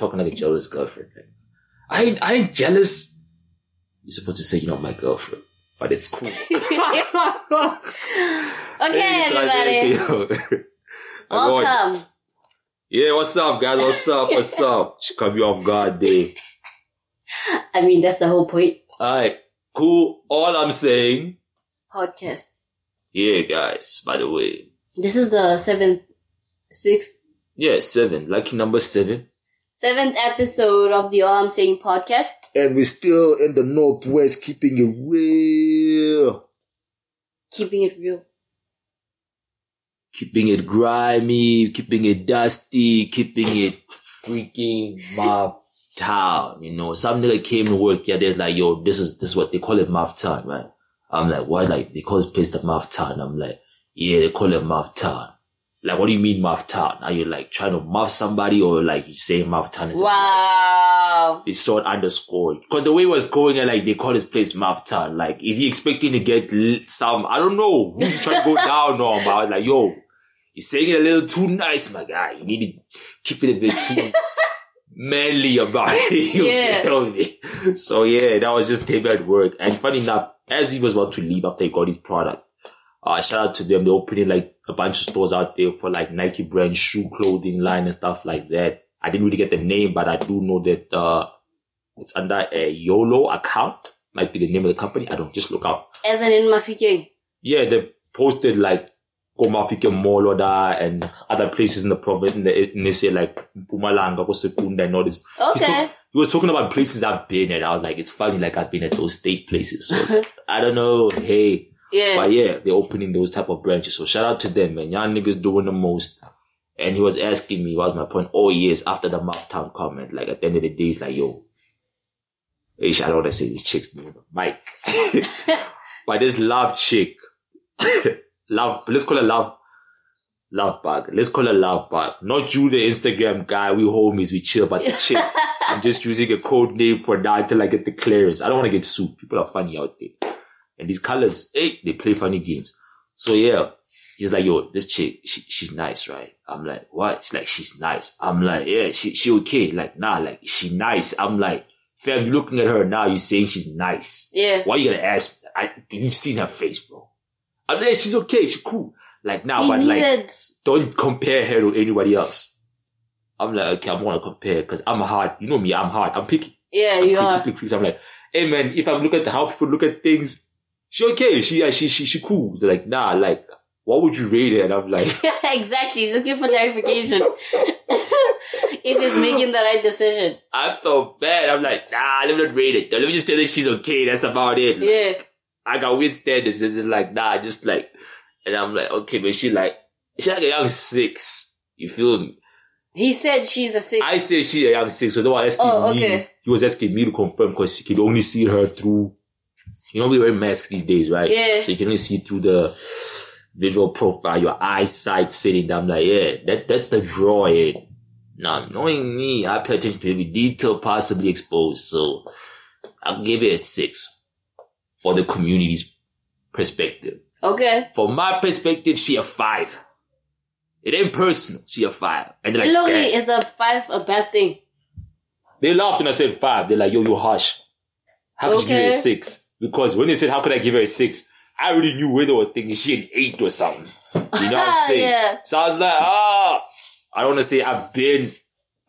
talking like a jealous girlfriend. I ain't, I ain't jealous. You're supposed to say you're not my girlfriend, but it's cool. Okay, everybody. Welcome. Yeah, what's up, guys? What's up? What's up? She come you off guard day. I mean, that's the whole point. Alright, cool. All I'm saying, Podcast. yeah, guys, by the way, This is the seventh, sixth, yeah, seven, lucky number seven. Seventh episode of the All I'm Saying podcast. And we're still in the Northwest, keeping it real. Keeping it real. Keeping it grimy, keeping it dusty, keeping it freaking mob town. You know, some nigga came to work, yeah, there's like, yo, this is, this is what they call it mob town, right? I'm like, why, Like, they call this place the mob town. I'm like, yeah, they call it mob town. Like, what do you mean mob town? Are you like trying to muff somebody or like you say mob town is Wow. it's short underscore. Cause the way it was going and like they call this place Map Town. Like, is he expecting to get some, I don't know, who's trying to go down on, but I was like, yo, you're saying it a little too nice, my guy. You need to keep it a bit too manly about it. You Yeah. feel me? So yeah, that was just him at work. And funny enough, as he was about to leave after he got his product, uh, shout out to them. They're opening like a bunch of stores out there for like Nike brand shoe clothing line and stuff like that. I didn't really get the name, but I do know that, uh, it's under a YOLO account. Might be the name of the company. I don't just look out. As an in Mafikeng. Yeah, they posted like Komafike Moloda and other places in the province, in the, in they say like Mpumalanga, Kosekunda and all this. Okay. talk- he was talking about places I've been and I was like, it's funny, like I've been at those state places. So I don't know. Hey, Yeah. but yeah, they're opening those type of branches. So shout out to them, man. Y'all niggas doing the most. And he was asking me, what's my point? Oh, yes, after the Town comment, like at the end of the day, he's like, yo, I don't want to say these chicks name, Mike. but this love chick, love, let's call her love, love bug. Let's call her love bug. Not you, the Instagram guy. We homies, we chill, but the chick. I'm just using a code name for now until I get the clearance. I don't want to get sued. People are funny out there. And these colors, hey, they play funny games. So yeah, he's like, yo, this chick, she, she's nice, right? I'm like, what? She's like, she's nice. I'm like, yeah, she, she okay. Like, nah, like, she nice. I'm like, fam, looking at her now, you're saying she's nice. Yeah. Why you gonna ask? I, you've seen her face, bro. I'm like, she's okay. She's cool. Like now, he but like, don't compare her to anybody else. I'm like, okay, I'm gonna compare because I'm hard. You know me, I'm hard. I'm picky. yeah, I'm you are. I'm like, hey man, if I'm looking at how people look at things, she okay. She yeah, she she she cool. They're like, nah, like, what would you rate it? And I'm like, exactly. He's looking for clarification. if he's making the right decision. I felt bad. I'm like, nah, let me not rate it. Let me just tell her she's okay. That's about it. Yeah. I got weird standards. And it's like, nah, just like, and I'm like, okay, but she like, she like a young six. You feel me? He said she's a six. I say she a young six, so they were asking Oh, me. He was asking me to confirm because he could only see her through. You know, we wear masks these days, right? Yeah. So you can only see through the visual profile, your eyesight sitting down. I'm like, yeah, that that's the draw. Eh? Now, knowing me, I pay attention to every detail possibly exposed, so I'll give it a six for the community's perspective. okay. For my perspective, she a five. It ain't personal. She a five. And they're like, is a five a bad thing? They laughed when I said five. They're like, yo, you harsh. How could you give her a six? Because when they said, how could I give her a six? I already knew where they were thinking she an eight or something. You know what I'm saying? Yeah. So I was like, ah, I don't want to say I've been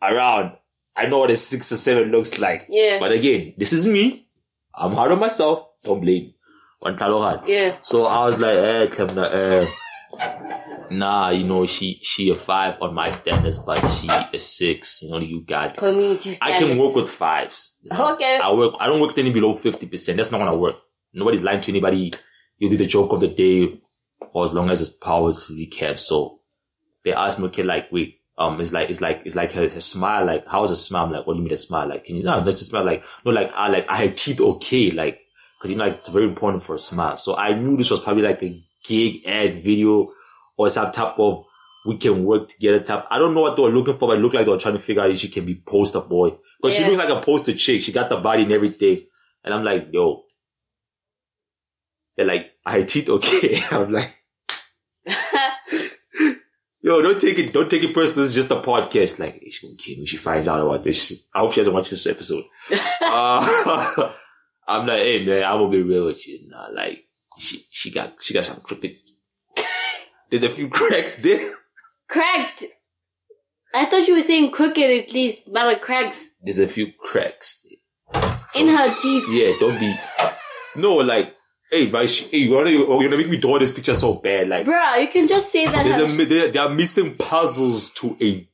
around. I know what a six or seven looks like. Yeah. But again, this is me. I'm hard on myself. Don't blame me. One talo hard. Yeah. So I was like, eh, Klemna, eh, nah, you know, she, she a five on my standards, but she a six. You know, you got it. Community I can work with fives. you know. Okay. I work. I don't work with any below fifty percent. That's not gonna work. Nobody's lying to anybody. You do the joke of the day for as long as it's powers we can. So they asked me, okay, like, wait, um, it's like, it's like, it's like her, her smile. Like, how's a smile? I'm like, what do you mean a smile? Like, can you no, that's just smile. Like, no, like, I like, I have teeth okay. Like, cause you know, like, it's very important for a smile. So I knew this was probably like a gig ad video or some type of we can work together type. I don't know what they were looking for, but it looked like they were trying to figure out if she can be poster boy. Cause she looks like a poster chick. She got the body and everything. And I'm like, yo. They're like, I teeth okay. I'm like, Yo, don't take it, don't take it personal. This is just a podcast. Like, hey, she gonna kill me. She finds out about this. I hope she hasn't watched this episode. uh, I'm like, hey man, I'm gonna be real with you. Nah, like, she, she got, she got some crooked. There's a few cracks there. Cracked. I thought you were saying crooked at least, but like cracks There's a few cracks in her teeth. Yeah, don't be. No, like, hey, my, sh- hey, you wanna, you wanna make me draw this picture so bad? Like, Bruh, you can just say that. there's a, there, there are missing puzzles to a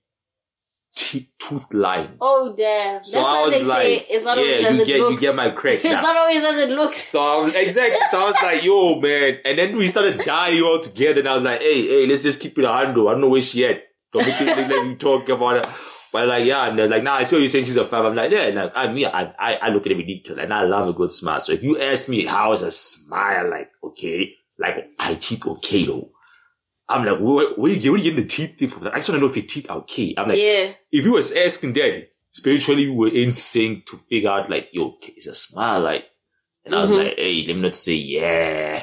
te- tooth line. oh damn! That's So I why was they like, say it's not always yeah, as you it get, looks. you get my crack. it's now. not always as it looks. So I was, exactly. So I was like, yo, man. And then we started dying all together. And I was like, hey, hey, let's just keep it a handle. I don't know where she at. Don't make it look like we talk about it. But like, yeah, and they're like, nah, I see what you're saying. She's a five. I'm like, yeah, like, I mean, I, I, I look at every detail and I love a good smile. So if you ask me how is a smile, like, okay, like, I teeth okay though. I'm like, where, where you you getting the teeth thing from? I just want to know if your teeth are okay. I'm like, yeah, if you was asking that, spiritually we were in sync to figure out like, yo, is a smile like, and I was Mhm. like, hey, let me not say yeah,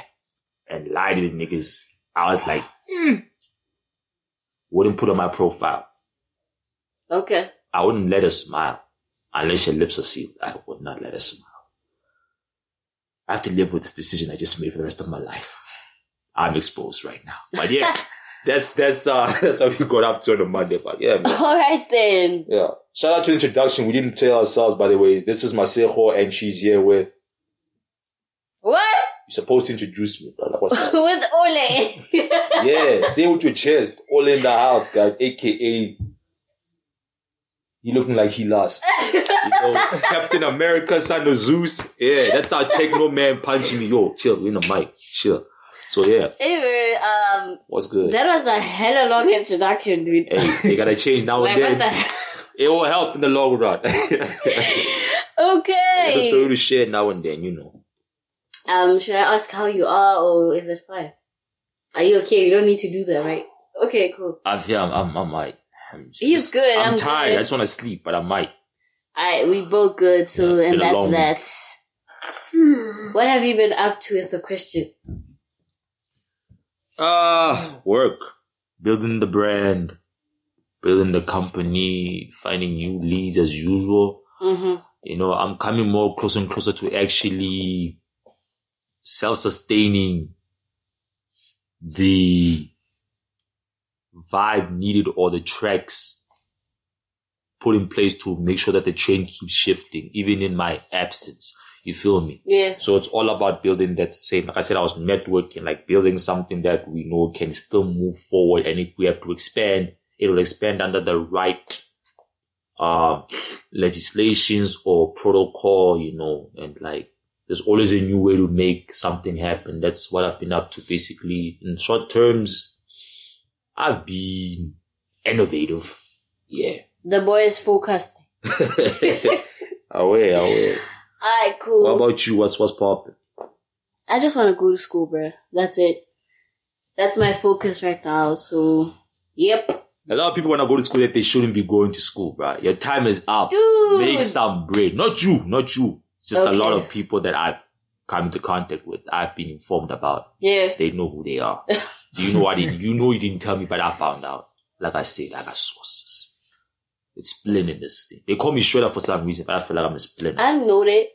and lie to the niggas. I was like, hmm, wouldn't put on my profile. okay. I wouldn't let her smile unless your lips are sealed. I would not let her smile. I have to live with this decision I just made for the rest of my life. I'm exposed right now, but yeah, that's that's uh that's what we got up to on a Monday. But yeah, man. All right then. Yeah. Shout out to the introduction. We didn't tell ourselves, by the way. This is Masejo, and she's here with. What You're supposed to introduce me, brother. What's up? with Ole? yeah, say with your chest. All in the house, guys. AKA. He looking like he lost. You know, Captain America, son of Zeus. Yeah, that's our techno man punching me. Yo, chill. We in the mic. Chill. So yeah, anyway, um, what's good? that was a hella long introduction, dude. hey, they gotta change now like and then. the? It will help in the long run. Okay. Just a story to share now and then, you know. Um, should I ask how you are, or is it fine? Are you okay? You don't need to do that, right? Okay, cool. I feel I'm, I'm, I'm like, I'm He's good, I'm, I'm tired. good. I just want to sleep, but I might. Alright, we both good, so Yeah, and that's that. What have you been up to? Is the question. Uh, work, building the brand, building the company, finding new leads as usual. Mm-hmm. You know, I'm coming more closer and closer to actually self-sustaining the vibe needed or the tracks put in place to make sure that the train keeps shifting, even in my absence. You feel me? Yeah. So it's all about building that same, like I said, I was networking, like building something that we know can still move forward. And if we have to expand, it will expand under the right, uh, legislations or protocol, you know, and like, there's always a new way to make something happen. That's what I've been up to basically. In short terms, I've been innovative. Yeah. The boy is focused. away, away. Alright, cool. What about you? What's, what's popping? I just want to go to school, bro. That's it. That's my focus right now. So, yep. A lot of people want to go to school that they shouldn't be going to school, bro. Your time is up. Dude. Make some bread. Not you, not you. It's just a lot of people that I've come into contact with. I've been informed about. Yeah. They know who they are. you know what? You know you didn't tell me, but I found out. Like I said, I got sources. It's this thing. They call me Shredder for some reason, but I feel like I'm a splinter. I know that.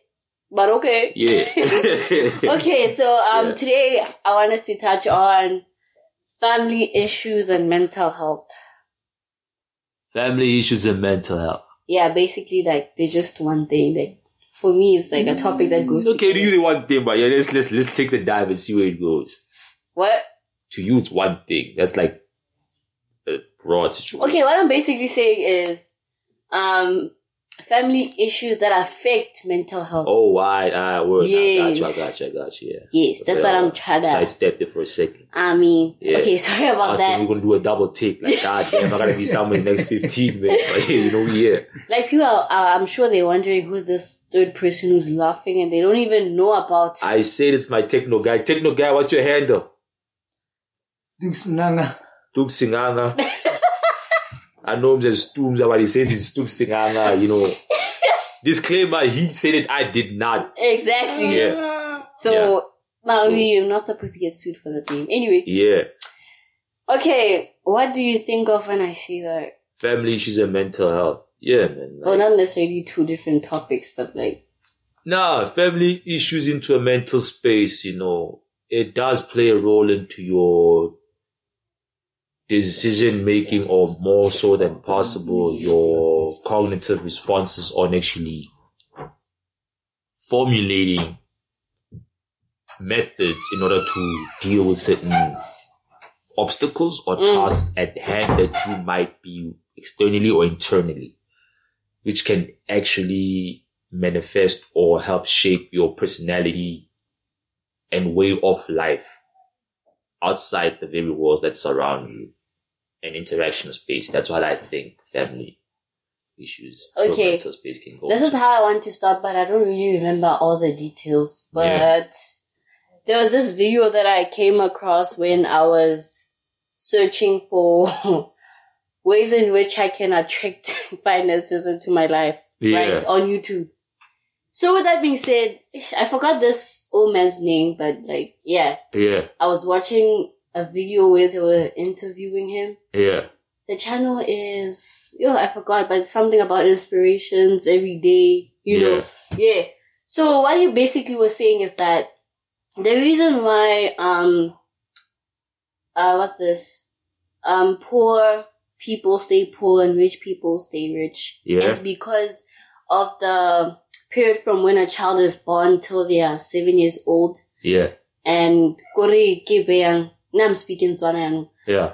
But okay. yeah. Okay, so um Yeah. today I wanted to touch on family issues and mental health. Family issues and mental health. Yeah, basically like they're just one thing. Like for me it's like a topic that goes okay to you, the one thing, but yeah, let's, let's, let's take the dive and see where it goes. What? To you, it's one thing. That's like a broad situation. Okay, what I'm basically saying is um family issues that affect mental health. Oh, why? Ah, word. I got you. I Yes. got you. I got you. Yeah. Yes, that's what I'm trying to Sidestepped it for a second. I mean Yeah. okay, sorry I about was that. we're gonna do a double take. Like, God damn, I gotta be somewhere in the next 15 minutes. But yeah, you know, we here. Like people are, uh, I'm sure they're wondering who's this third person who's laughing and they don't even know about I say this my techno guy. Techno guy, what's your handle? Dukes Nanga. Tuk Singanga. I know him as but he says he's Tuk Singanga, you know. Disclaimer, he said it, I did not. Exactly. Yeah. So, Yeah. Maui, you're not supposed to get sued for that name. Anyway, Yeah. okay. what do you think of when I see that? Family issues and mental health. Yeah, man. Well, not necessarily two different topics, but like, nah, family issues into a mental space, you know, it does play a role into your decision making or more so than possible your cognitive responses on actually formulating methods in order to deal with certain obstacles or Mm. tasks at hand that you might be externally or internally, which can actually manifest or help shape your personality and way of life outside the very walls that surround you and interaction space. That's what I think family issues Okay. space can go. this is how I want to start, but I don't really remember all the details. But Yeah. there was this video that I came across when I was searching for ways in which I can attract finances into my life, Yeah. right? On YouTube. So with that being said, I forgot this old man's name, but like, yeah, yeah, I was watching a video where they were interviewing him. yeah, The channel is, yo, I forgot, but it's something about inspirations every day, you know. Yeah. So what he basically was saying is that the reason why, um, uh, what's this? Um, poor people stay poor and rich people stay rich Yeah. is because of the period from when a child is born till they are seven years old. yeah, And kore now I'm speaking Tswana yeah,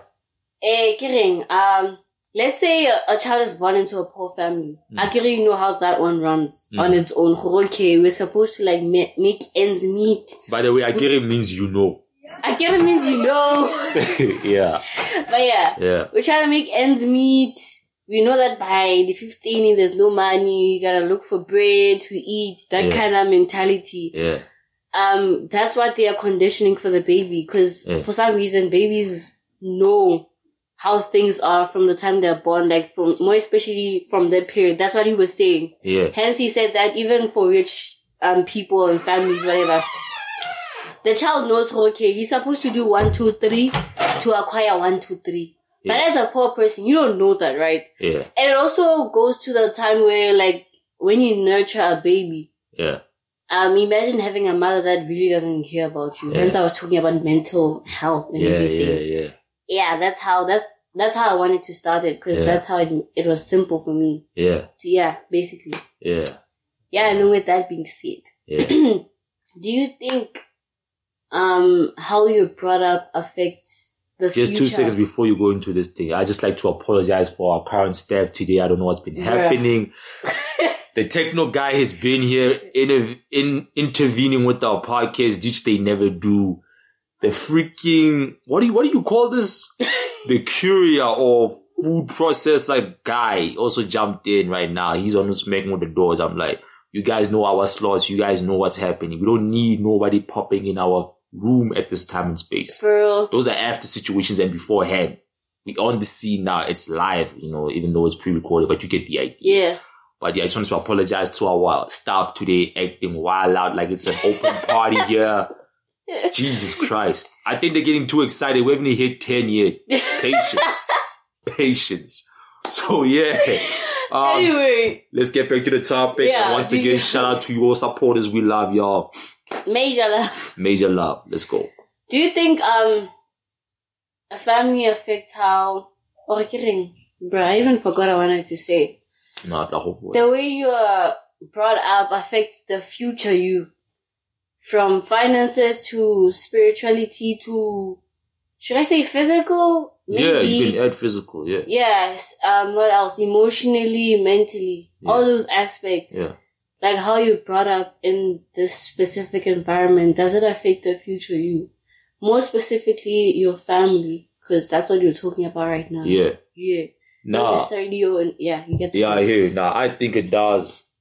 Eh, kidding. Um, let's say a, child is born into a poor family. Mm. I you know how that one runs Mm. on its own. Okay, we're supposed to like ma- make ends meet. By the way, Agiri means you know. I get means you know, yeah, but yeah, yeah, we're trying to make ends meet. We know that by the 15, there's no money. You gotta look for bread to eat. That Yeah. kind of mentality. yeah, Um, that's what they are conditioning for the baby. Cause Yeah. for some reason, babies know how things are from the time they're born, like from, more especially from that period. That's what he was saying. yeah, Hence he said that even for rich, um, people and families, whatever, the child knows, okay, he's supposed to do one, two, three to acquire one, two, three. But as a poor person, you don't know that, right? yeah, And it also goes to the time where, like, when you nurture a baby, yeah, um, imagine having a mother that really doesn't care about you. Yeah. Hence, I was talking about mental health and yeah, everything. yeah, yeah, Yeah, that's how that's that's how I wanted to start it because Yeah. that's how it, it was simple for me. yeah, To, yeah, basically. yeah, Yeah, and with that being said, yeah. do you think um how you're brought up affects the Just future? two seconds before you go into this thing, I just like to apologize for our current step today. I don't know what's been Bruh. happening. the techno guy has been here in, in intervening with our podcast, which they never do. The freaking what do you what do you call this? the courier or food processor guy also jumped in right now. He's on who's making with the doors. I'm like, you guys know our slots. You guys know what's happening. We don't need nobody popping in our room at this time and space. For real. Those are after situations and beforehand. We on the scene now. It's live, you know, even though it's pre-recorded, but you get the idea. Yeah. But yeah, I just want to apologize to our staff today acting wild out like it's an open party here. Jesus Christ. I think they're getting too excited. We haven't hit 10 yet. Patience. Patience. So yeah. Um, anyway, let's get back to the topic. Yeah, and once again, you- shout out to your supporters. We love y'all. major love. Major love. Let's go. Do you think um a family affects how or kidding? Bruh, I even forgot I wanted to say. Not the whole The way you are brought up affects the future you. From finances to spirituality to should I say physical? Yeah, you can add physical. Yeah. Yes. Um what else? Emotionally, mentally. All those aspects. Yeah. Like how you brought up in this specific environment, does it affect the future you? More specifically, your family, because that's what you're talking about right now. Yeah. Yeah. Not Nah. necessarily your, yeah, you get the Yeah, I hear you. Now, I think it does.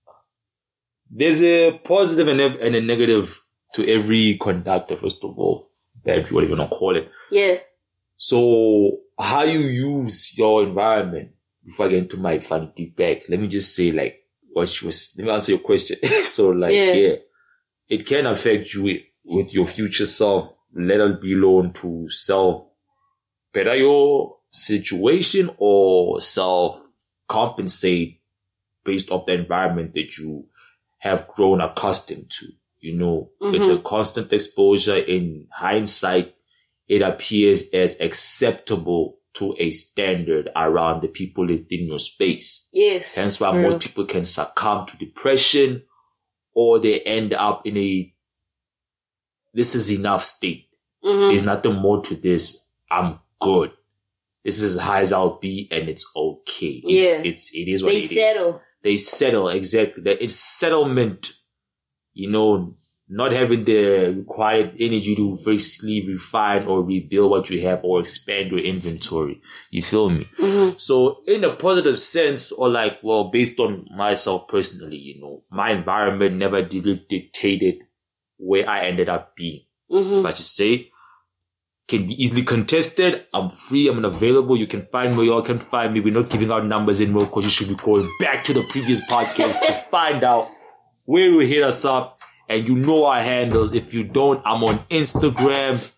There's a positive and a, and a negative to every conductor, first of all. That whatever you want to call it. Yeah. So, how you use your environment, before I get into my funny deep bags, let me just say, like, what she was, let me answer your question. so, like, Yeah. yeah. it can affect you with, your future self, let alone to self, better your situation or self compensate based off the environment that you have grown accustomed to. You know, it's a constant exposure. In hindsight, it appears as acceptable to a standard around the people within your space. Yes. Hence why most people can succumb to depression or they end up in a this is enough state. Mhm. There's nothing more to this. I'm good. This is as high as I'll be and it's okay. It's, Yeah. it's, it is what They it is. settle. They settle exactly. That It's settlement. You know, not having the required energy to firstly refine or rebuild what you have or expand your inventory. You feel me? Mhm. So in a positive sense, or like, well, based on myself personally, you know, my environment never did dictated where I ended up being. Mhm. But you say, can be easily contested. I'm free. I'm available. You can find me. You all can find me. We're not giving out numbers anymore because you should be going back to the previous podcast to find out where you hit us up. And you know our handles. If you don't, I'm on Instagram.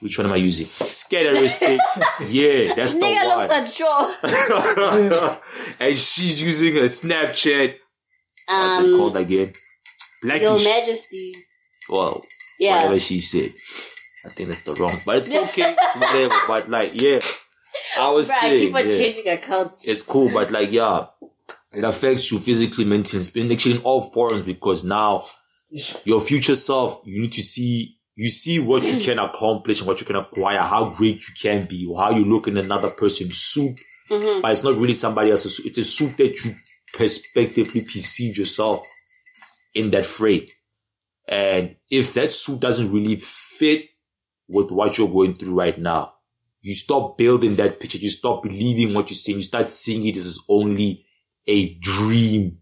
Which one am I using? Scatteristic. yeah, that's the Nigga one. looks unsure. and she's using a Snapchat. What's it Um, called again? Your Majesty. well, Yeah. whatever she said. I think that's the wrong, but it's okay, whatever. But like, yeah, I was Bruh, saying, keep on yeah, changing accounts. it's cool, but like, yeah, it affects you physically, mentally, actually in all forms because now your future self, you need to see, you see what you can accomplish and what you can acquire, how great you can be, or how you look in another person's suit, Mhm. but it's not really somebody else's suit. It's a suit that you perspectively perceive yourself in that frame. And if that suit doesn't really fit with what you're going through right now, you stop building that picture. You stop believing what you're seeing. You start seeing it as only a dream,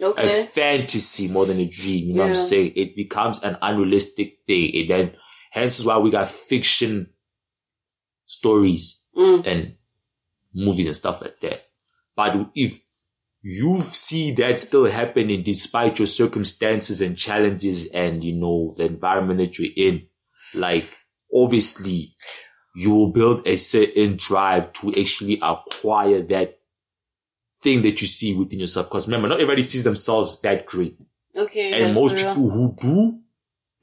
a fantasy more than a dream. You know what I'm saying? It becomes an unrealistic thing. And then hence is why we got fiction stories Mm. and movies and stuff like that. But if you see that still happening despite your circumstances and challenges and, you know, the environment that you're in, like, obviously, you will build a certain drive to actually acquire that thing that you see within yourself. Because remember, not everybody sees themselves that great. Okay. And most real. people who do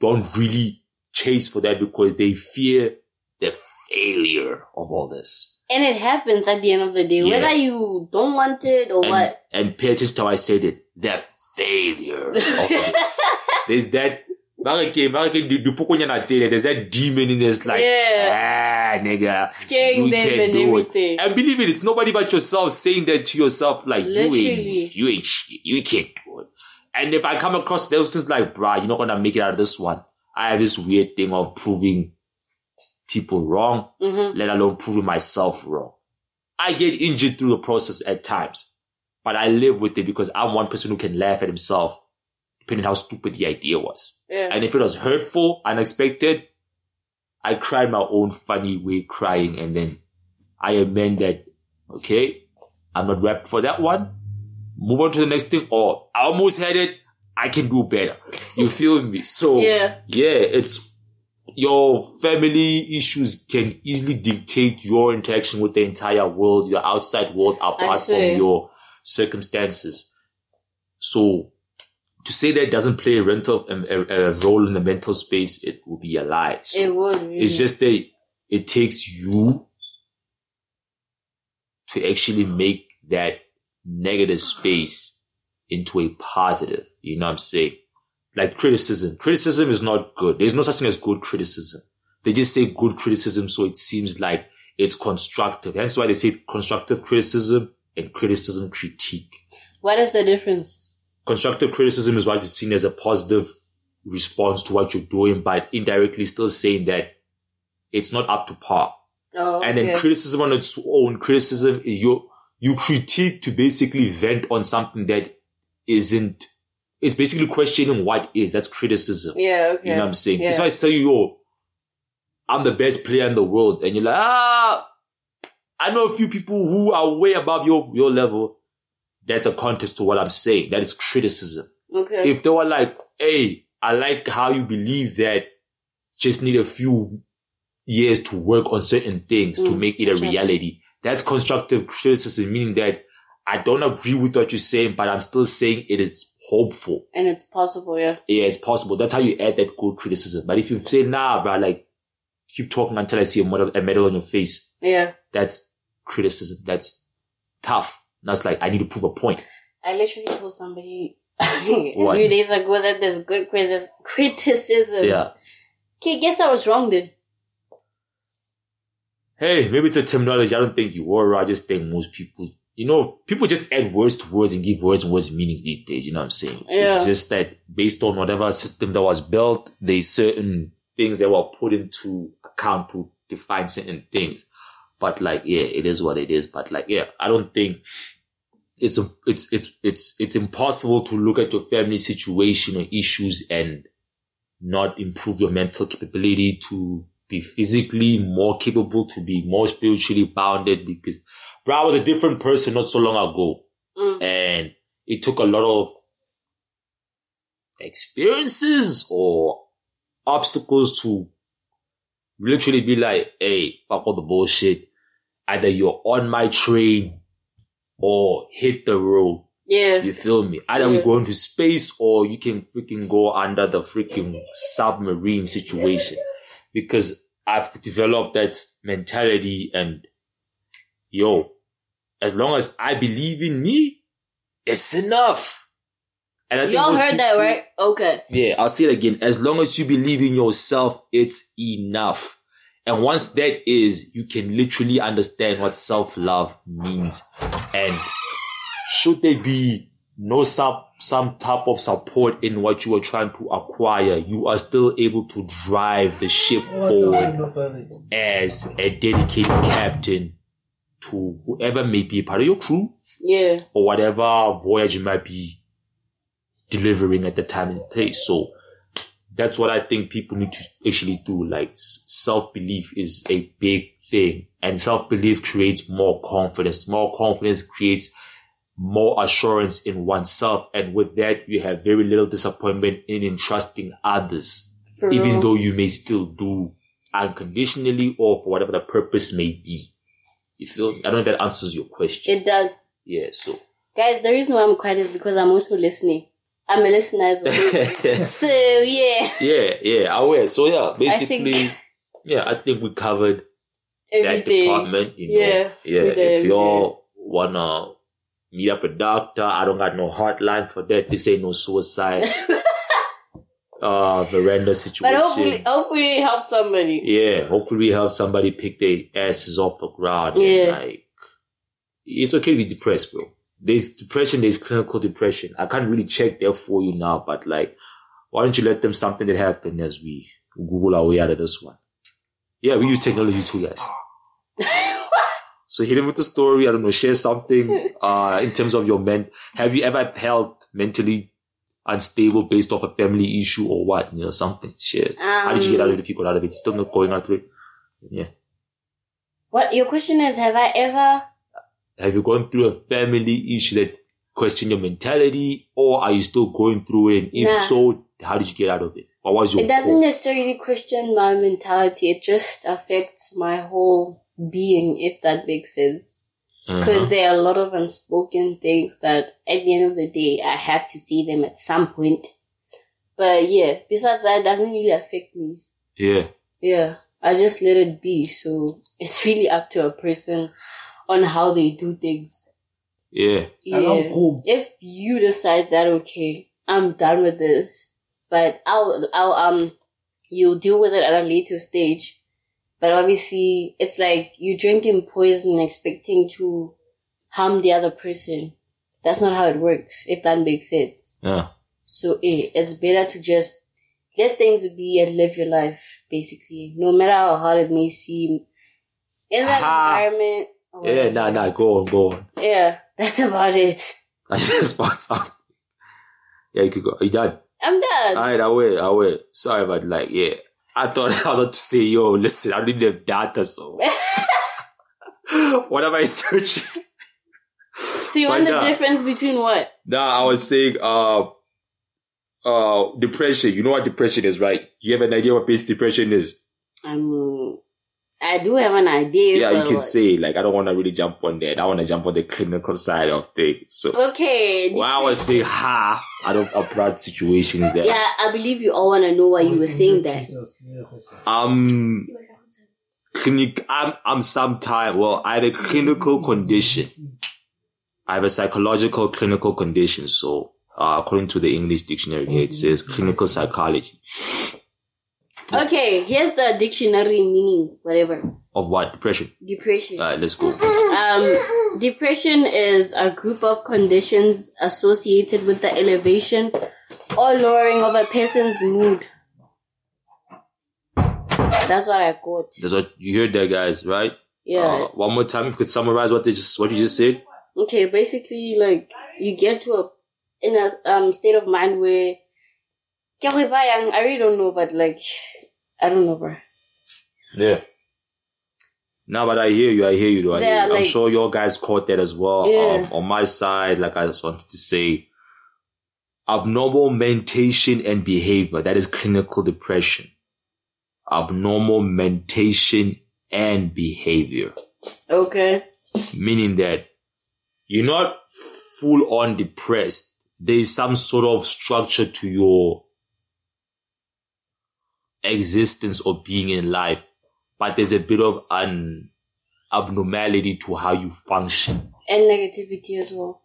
don't really chase for that because they fear the failure of all this. And it happens at the end of the day, Yeah. whether you don't want it or And, what. and pay attention to how I said it. The failure of this. There's that. Marike, Marike, the- the pokonyana say that There's that demon in this, like, Yeah. ah, nigga. Scaring you them and do it." everything. And believe it, it's nobody but yourself saying that to yourself, like, you ain't, you ain't shit. You can't do it. And if I come across those things like, bruh, you're not gonna make it out of this one. I have this weird thing of proving people wrong, hmm let alone proving myself wrong. I get injured through the process at times, but I live with it because I'm one person who can laugh at himself, depending how stupid the idea was. Yeah. And if it was hurtful, unexpected, I cried my own funny way crying and then I amend that, okay, I'm not rap for that one. Move on to the next thing. Or I almost had it. I can do better. You feel me? So Yeah. yeah, it's your family issues can easily dictate your interaction with the entire world, your outside world apart from your circumstances. So to say that it doesn't play a rental a, a role in the mental space, it would be a lie. So It would. Really. it's just that it takes you to actually make that negative space into a positive. You know what I'm saying? Like criticism. Criticism is not good. There's no such thing as good criticism. They just say good criticism so it seems like it's constructive. Hence why they say constructive criticism and criticism critique. What is the difference? Constructive criticism is what is seen as a positive response to what you're doing, but indirectly still saying that it's not up to par. Oh, And then criticism on its own, criticism is you, you critique to basically vent on something that isn't, it's basically questioning what is. That's criticism. yeah. Okay. You know what I'm saying? Yeah. It's why I tell you, yo, I'm the best player in the world. And you're like, ah, I know a few people who are way above your, your level. That's a contest to what I'm saying. That is criticism. Okay. If they were like, hey, I like how you believe that, just need a few years to work on certain things to Mm, make it a reality. That's constructive criticism, meaning that I don't agree with what you're saying, but I'm still saying it is hopeful. And it's possible, yeah. Yeah, it's possible. That's how you add that good criticism. But if you say, nah, bro, like, keep talking until I see a medal, a medal on your face, Yeah. that's criticism. That's tough. That's like, I need to prove a point. I literally told somebody a few days ago that there's good criticism. Yeah. Okay, guess I was wrong then. Hey, maybe it's a terminology. I don't think you were. I just think most people, you know, people just add words to words and give words and words meanings these days. You know what I'm saying? Yeah. It's just that based on whatever system that was built, there's certain things that were put into account to define certain things. But like, yeah, it is what it is. But like, yeah, I don't think it's a, it's it's it's it's impossible to look at your family situation or issues and not improve your mental capability to be physically more capable, to be more spiritually bounded. Because, bro, I was a different person not so long ago, Mm. and it took a lot of experiences or obstacles to literally be like, hey, fuck all the bullshit. Either you're on my train or hit the road. Yeah. You feel me? Either we go into space or you can freaking go under the freaking submarine situation. Because I've developed that mentality and yo, as long as I believe in me, it's enough. And I think Y'all heard that, right? Okay. yeah, I'll say it again. As long as you believe in yourself, it's enough. And once that is, you can literally understand what self-love means. And should there be no some, some type of support in what you are trying to acquire, you are still able to drive the ship forward as a dedicated captain to whoever may be part of your crew Yeah. or whatever voyage you might be delivering at the time and place. So that's what I think people need to actually do. Like self belief is a big thing and self belief creates more confidence. More confidence creates more assurance in oneself. And with that, you have very little disappointment in entrusting others, For even real. though you may still do unconditionally or for whatever the purpose may be. You feel? I don't know if that answers your question. it does. yeah. So. Guys, the reason why I'm quiet is because I'm also listening. I'm a listener as well. so, yeah. Yeah, yeah, I will. So yeah, basically, think- yeah, I think we covered that Everything. department. You know, Yeah, yeah. we If y'all wanna meet up a doctor, I don't got no hotline for that. This ain't no suicide. uh, veranda situation. But hopefully, hopefully it helped somebody. yeah, hopefully we help somebody pick their asses off the ground. Yeah. Like, it's okay to be depressed, bro. There's depression, there's clinical depression. I can't really check there for you now, but like, why don't you let them something that happened as we Google our way out of this one? Yeah, we use technology too, guys. So hit him with the story. I don't know, share something, uh, in terms of your men. Have you ever felt mentally unstable based off a family issue or what? You know, something. Share. How did you get out of it if you got out of it? Still not going out of it? Yeah. What your question is? Have I ever? Have you gone through a family issue that question your mentality or are you still going through it? And if Nah. so, how did you get out of it? What was your It doesn't goal? necessarily question my mentality. It just affects my whole being, if that makes sense. Because Uh-huh. there are a lot of unspoken things that, at the end of the day, I have to see them at some point. But yeah, besides that, it doesn't really affect me. Yeah. Yeah, I just let it be. So it's really up to a person on how they do things. Yeah. Yeah. If you decide that okay, I'm done with this, but I'll I'll um you'll deal with it at a later stage. But obviously it's like you drinking poison expecting to harm the other person. That's not how it works, if that makes sense. Yeah. So eh, it's better to just let things be and live your life, basically. No matter how hard it may seem. In that Aha. environment. or Yeah, whatever. nah, nah, go on, go on. Yeah, that's about it. I just pass out. Yeah, you could go. Are you done? I'm done. Alright, I will, I will. Sorry about like, yeah. I thought I was about to say, yo, listen, I need the data, so. what am I searching? so you want the not? difference between what? Nah, I was saying, uh, uh, depression. You know what depression is, right? You have an idea what basic depression is? Um, I do have an idea. Yeah, you can say like I don't want to really jump on that. I want to jump on the clinical side of things. So Okay. when I was saying ha, I don't apply situations that Yeah, I believe you all want to know why you were saying that. um clinic. I'm I'm sometime. Well, I have a clinical condition. I have a psychological clinical condition. So uh, according to the English dictionary, here, it says clinical psychology Okay, here's the dictionary meaning, whatever. of what depression. Depression. All right, let's go. Um, depression is a group of conditions associated with the elevation or lowering of a person's mood. That's what I got. That's what you heard there, guys. Right? Yeah. Uh, one more time, if you could summarize what they just what you just said. Okay, basically, like you get to a in a um state of mind where Ke go ba? I really don't know, but like I don't know, bro. Yeah. Now, but I hear you. I hear you. Though. I hear Yeah, you. I'm like- sure your guys caught that as well. Yeah. Um, on my side, like I just wanted to say, abnormal mentation and behavior. That is clinical depression. Abnormal mentation and behavior, Okay. meaning that you're not full on depressed. There is some sort of structure to your existence or being in life, but there's a bit of an abnormality to how you function. And negativity as well.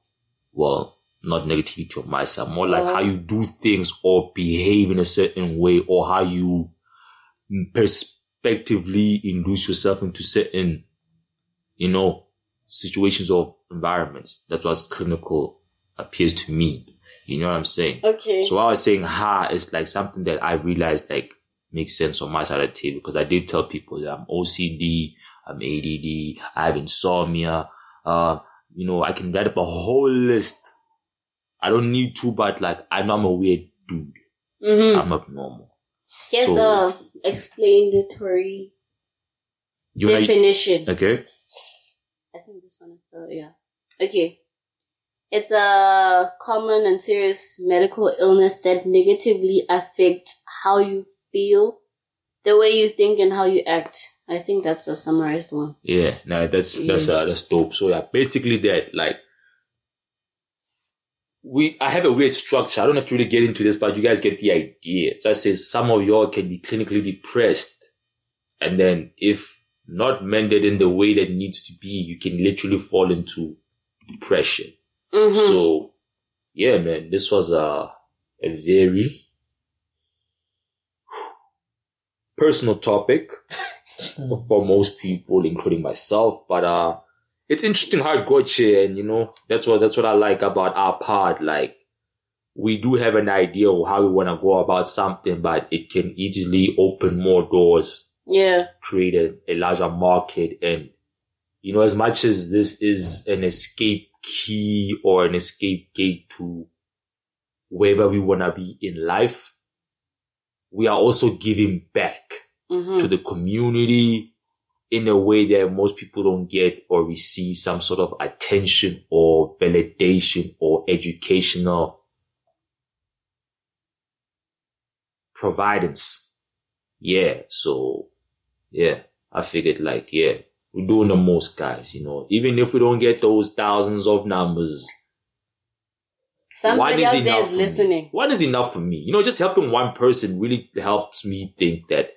Well, not negativity of myself, more like Oh. how you do things or behave in a certain way or how you perspectively induce yourself into certain, you know, situations or environments. That's what clinical appears to me. You know what I'm saying? Okay. So I was saying, ha, is like something that I realized like makes sense on my side of the table because I did tell people that I'm OCD, I'm ADD, I have insomnia. Uh, you know, I can write up a whole list. I don't need to, but like I know I'm a weird dude. mm-hmm. I'm abnormal. Here's so- the explanatory You know, definition. okay? I think this one is the yeah. Okay. It's a common and serious medical illness that negatively affects how you feel, the way you think, and how you act. I think that's a summarized one. Yeah, no, that's that's uh, that's dope. So yeah, basically that like we I have a weird structure. I don't have to really get into this, but you guys get the idea. So I say some of y'all can be clinically depressed, and then if not mended in the way that needs to be, you can literally fall into depression. Mm-hmm. So yeah, man, this was a a very personal topic for most people, including myself. But uh, it's interesting how it got here, and you know that's what that's what I like about our pod. Like we do have an idea of how we want to go about something, but it can easily open more doors, yeah. create a, a larger market, and you know as much as this is an escape key or an escape gate to wherever we want to be in life, we are also giving back Mm-hmm. to the community in a way that most people don't get or receive some sort of attention or validation or educational providence. Yeah. So yeah, I figured like, yeah, we're doing the most guys, you know, even if we don't get those thousands of numbers, Somebody one is out there enough is for me. One is enough for me. You know, just helping one person really helps me think that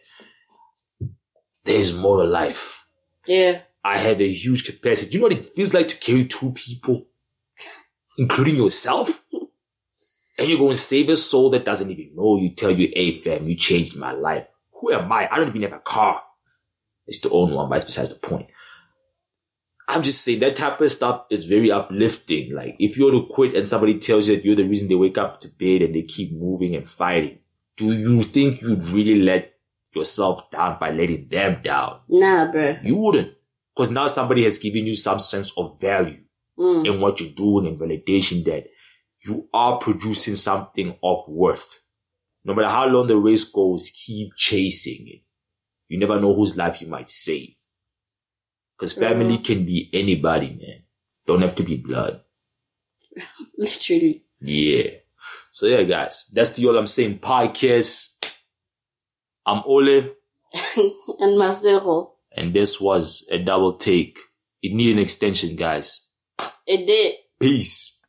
there's more to life. Yeah. I have a huge capacity. Do you know what it feels like to carry two people, including yourself? And you're going to save a soul that doesn't even know you. Tell you, hey fam, you changed my life. Who am I? I don't even have a car. It's to own one, but that's besides the point. I'm just saying that type of stuff is very uplifting. Like if you're to quit and somebody tells you that you're the reason they wake up to bed and they keep moving and fighting, do you think you'd really let yourself down by letting them down? Nah, bro. You wouldn't. Because now somebody has given you some sense of value Mm. in what you're doing and validation that you are producing something of worth. No matter how long the race goes, keep chasing it. You never know whose life you might save. Because family mm. can be anybody, man. Don't have to be blood. Literally. Yeah. So yeah, guys, that's the All I'm Saying podcast. I'm Ole. and Masdero. And this was a double take. It needed an extension, guys. It did. Peace.